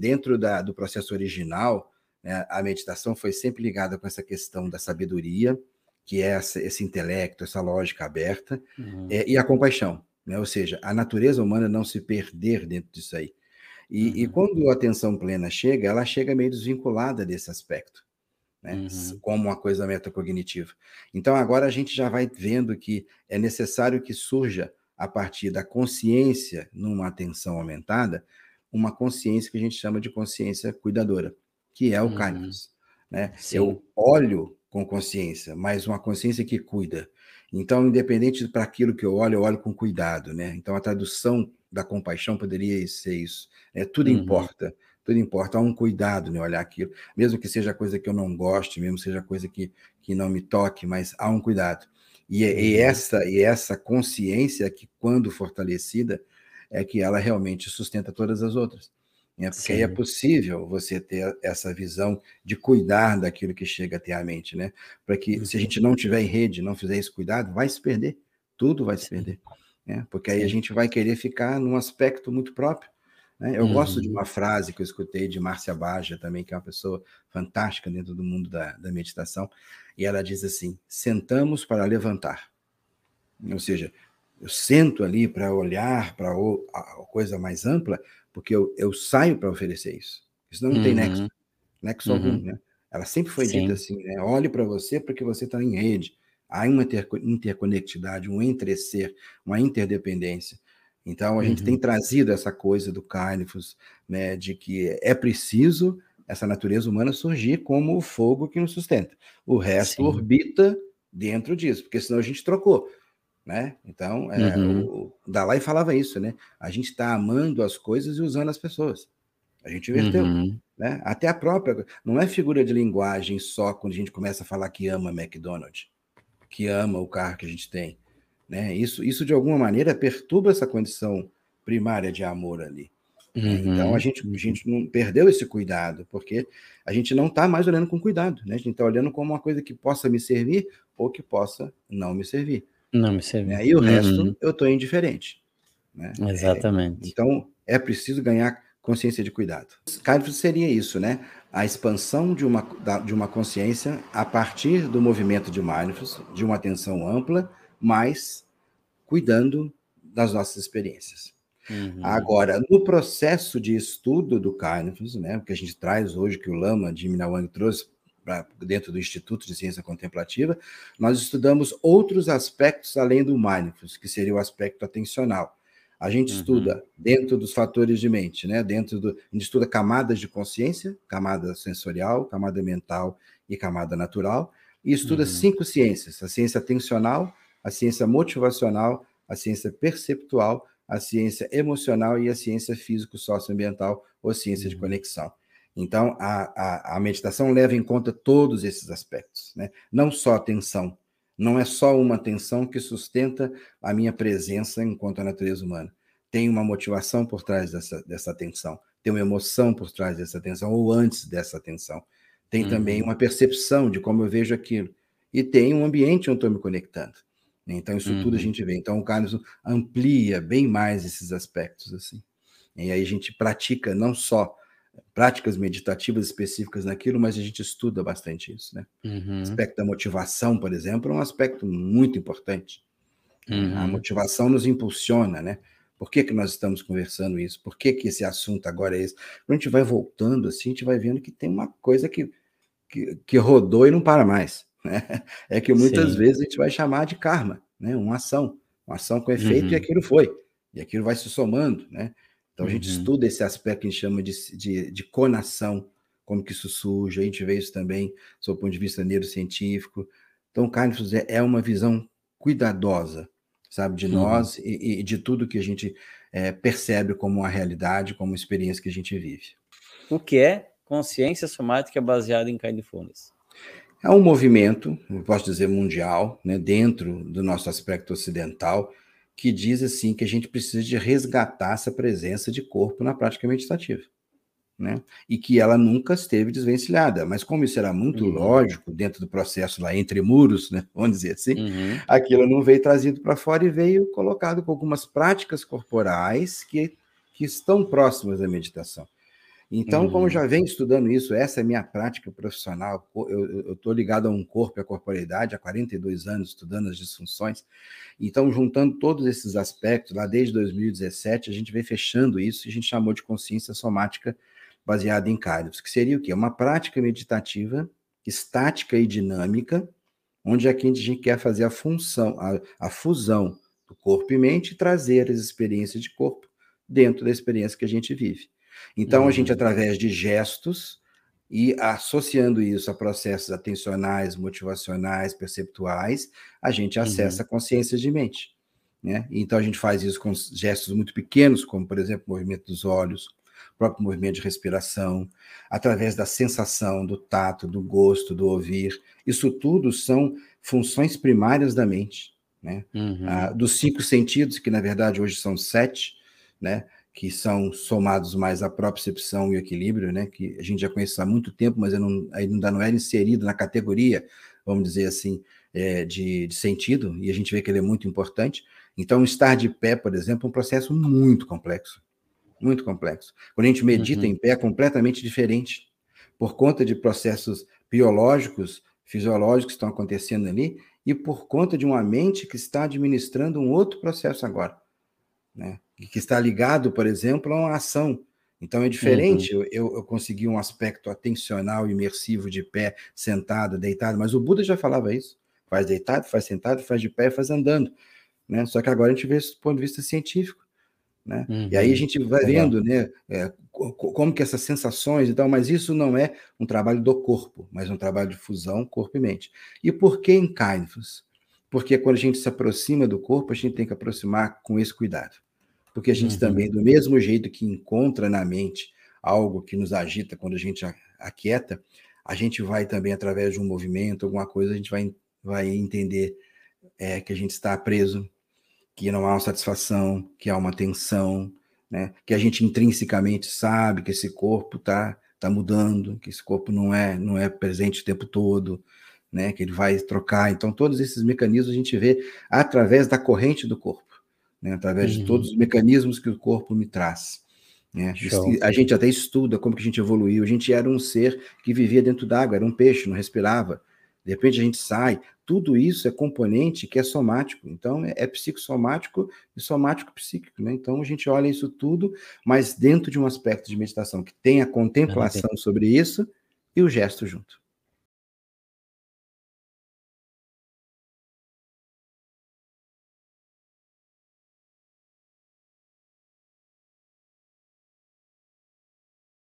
Dentro da, do processo original, né, a meditação foi sempre ligada com essa questão da sabedoria, que é essa, esse intelecto, essa lógica aberta, uhum. é, e a compaixão, né? ou seja, a natureza humana não se perder dentro disso aí. E, uhum. e quando a atenção plena chega, ela chega meio desvinculada desse aspecto, né? Uhum. como uma coisa metacognitiva. Então agora a gente já vai vendo que é necessário que surja, a partir da consciência, numa atenção aumentada, uma consciência que a gente chama de consciência cuidadora, que é o uhum. Né? Eu olho com consciência, mas uma consciência que cuida. Então, independente para aquilo que eu olho, eu olho com cuidado, né? Então, a tradução da compaixão poderia ser isso. Né? Tudo uhum. importa, tudo importa. Há um cuidado em olhar aquilo, mesmo que seja coisa que eu não goste, mesmo que seja coisa que, que não me toque, mas há um cuidado. E, uhum. e essa e essa consciência que, quando fortalecida, é que ela realmente sustenta todas as outras. Né? Porque Sim. aí é possível você ter essa visão de cuidar daquilo que chega até a mente, né? Para que uhum. se a uhum. gente não tiver em rede, não fizer esse cuidado, vai se perder, tudo vai se perder, né? Porque aí a gente vai querer ficar num aspecto muito próprio. Né? Eu uhum. gosto de uhum. uma frase que eu escutei de Márcia Baja também, que é uma pessoa fantástica dentro do mundo da, da meditação, e ela diz assim: sentamos para levantar. Ou seja, eu sento ali para olhar para a coisa mais ampla, porque eu, eu saio para oferecer isso. Isso não uhum. tem nexo, nexo uhum. algum, né? Ela sempre foi Sim. dita assim, né? Olhe para você porque você está em rede. Há uma interconectividade, um entrecer, uma interdependência. Então, a uhum. gente tem uhum. trazido essa coisa do Carnifus, né, de que é preciso essa natureza humana surgir como o fogo que nos sustenta. O resto Sim. orbita dentro disso, porque senão a gente trocou né? Então, é, uhum. o Dalai falava isso, né? A gente está amando as coisas e usando as pessoas. A gente inverteu, uhum. né? Até a própria, não é figura de linguagem só quando a gente começa a falar que ama McDonald's, que ama o carro que a gente tem, né? Isso, isso de alguma maneira perturba essa condição primária de amor ali. Né? Uhum. Então a gente, a gente não perdeu esse cuidado, porque a gente não está mais olhando com cuidado, né? A gente está olhando como uma coisa que possa me servir ou que possa não me servir. Não me serve. Né? E o uhum. resto eu estou indiferente. Né? Exatamente. É, então é preciso ganhar consciência de cuidado. Kindness seria isso, né? A expansão de uma, de uma consciência a partir do movimento de mindfulness, de uma atenção ampla, mas cuidando das nossas experiências. Uhum. Agora, no processo de estudo do kindness, né, que a gente traz hoje, que o Lama de Minawang trouxe pra, dentro do Instituto de Ciência Contemplativa, nós estudamos outros aspectos além do mindfulness, que seria o aspecto atencional. A gente uhum. estuda dentro dos fatores de mente, né? Dentro do, a gente estuda camadas de consciência, camada sensorial, camada mental e camada natural, e estuda uhum. cinco ciências: a ciência atencional, a ciência motivacional, a ciência perceptual, a ciência emocional e a ciência físico-socioambiental ou ciência uhum. de conexão. Então, a, a, a, meditação leva em conta todos esses aspectos, né? não só a atenção, não é só uma atenção que sustenta a minha presença enquanto a natureza humana. Tem uma motivação por trás dessa, dessa atenção, tem uma emoção por trás dessa atenção, ou antes dessa atenção. Tem uhum. também uma percepção de como eu vejo aquilo. E tem um ambiente onde estou me conectando. Então, isso uhum. tudo a uhum. gente vê. Então, o Carlos amplia bem mais esses aspectos. assim. E aí a gente pratica não só práticas meditativas específicas naquilo, mas a gente estuda bastante isso, né? Uhum. O aspecto da motivação, por exemplo, é um aspecto muito importante. Uhum. A motivação nos impulsiona, né? Por que, que nós estamos conversando isso? Por que, que esse assunto agora é esse? Quando a gente vai voltando assim, a gente vai vendo que tem uma coisa que, que, que rodou e não para mais. Né? É que muitas Sim. vezes a gente vai chamar de karma, né? Uma ação, uma ação com efeito uhum. e aquilo foi. E aquilo vai se somando, né? Então a gente uhum. estuda esse aspecto que a gente chama de, de, de conação, como que isso surge, a gente vê isso também do ponto de vista neurocientífico. Então, Carlos é, é uma visão cuidadosa, sabe, de uhum. nós e, e, de tudo que a gente é, percebe como uma realidade, como experiência que a gente vive. O que é consciência somática baseada em kindfulness? É um movimento, posso dizer mundial, né, dentro do nosso aspecto ocidental, que diz assim que a gente precisa de resgatar essa presença de corpo na prática meditativa. Né? E que ela nunca esteve desvencilhada. Mas como isso era muito uhum. lógico dentro do processo lá entre muros, né? vamos dizer assim, uhum. aquilo não veio trazido para fora e veio colocado com algumas práticas corporais que, que estão próximas da meditação. Então, uhum. como já venho estudando isso, essa é a minha prática profissional. Eu estou ligado a um corpo e a corporeidade há 42 anos, estudando as disfunções. Então, juntando todos esses aspectos, lá desde 2017, a gente vem fechando isso e a gente chamou de consciência somática baseada em Kairos, que seria o quê? Uma prática meditativa, estática e dinâmica, onde aqui a gente quer fazer a função, a, a fusão do corpo e mente e trazer as experiências de corpo dentro da experiência que a gente vive. Então, uhum. a gente, uhum. através de gestos e associando isso a processos atencionais, motivacionais, perceptuais, a gente acessa uhum. a consciência de mente. Né? Então, a gente faz isso com gestos muito pequenos, como, por exemplo, o movimento dos olhos, o próprio movimento de respiração, através da sensação, do tato, do gosto, do ouvir. Isso tudo são funções primárias da mente. Né? Uhum. Ah, dos cinco sentidos, que na verdade hoje são sete, né? Que são somados mais à propriocepção e equilíbrio, né, que a gente já conhece há muito tempo, mas não, ainda não era inserido na categoria, vamos dizer assim, é, de, de, sentido, e a gente vê que ele é muito importante. Então, estar de pé, por exemplo, é um processo muito complexo, muito complexo. Quando a gente medita uhum. em pé, é completamente diferente, por conta de processos biológicos, fisiológicos que estão acontecendo ali, e por conta de uma mente que está administrando um outro processo agora, né? Que está ligado, por exemplo, a uma ação. Então é diferente uhum. eu, eu conseguir um aspecto atencional, imersivo de pé, sentado, deitado, mas o Buda já falava isso. Faz deitado, faz sentado, faz de pé, faz andando. Né? Só que agora a gente vê isso do ponto de vista científico. Né? Uhum. E aí a uhum. gente vai vendo né, é, como que essas sensações e tal, mas isso não é um trabalho do corpo, mas um trabalho de fusão corpo e mente. E por que em kindness? Porque quando a gente se aproxima do corpo, a gente tem que aproximar com esse cuidado porque a gente uhum. também, do mesmo jeito que encontra na mente algo que nos agita quando a gente aquieta, a gente vai também, através de um movimento, alguma coisa, a gente vai, vai entender é, que a gente está preso, que não há uma satisfação, que há uma tensão, né? que a gente intrinsecamente sabe que esse corpo está tá mudando, que esse corpo não é, não é presente o tempo todo, né? que ele vai trocar. Então, todos esses mecanismos a gente vê através da corrente do corpo né, através uhum. de todos os mecanismos que o corpo me traz. Né? A gente até estuda como que a gente evoluiu. A gente era um ser que vivia dentro d'água, era um peixe, não respirava. De repente a gente sai. Tudo isso é componente que é somático. Então é, é psicossomático e somático psíquico. Né? Então a gente olha isso tudo, mas dentro de um aspecto de meditação que tem a contemplação sobre isso e o gesto junto.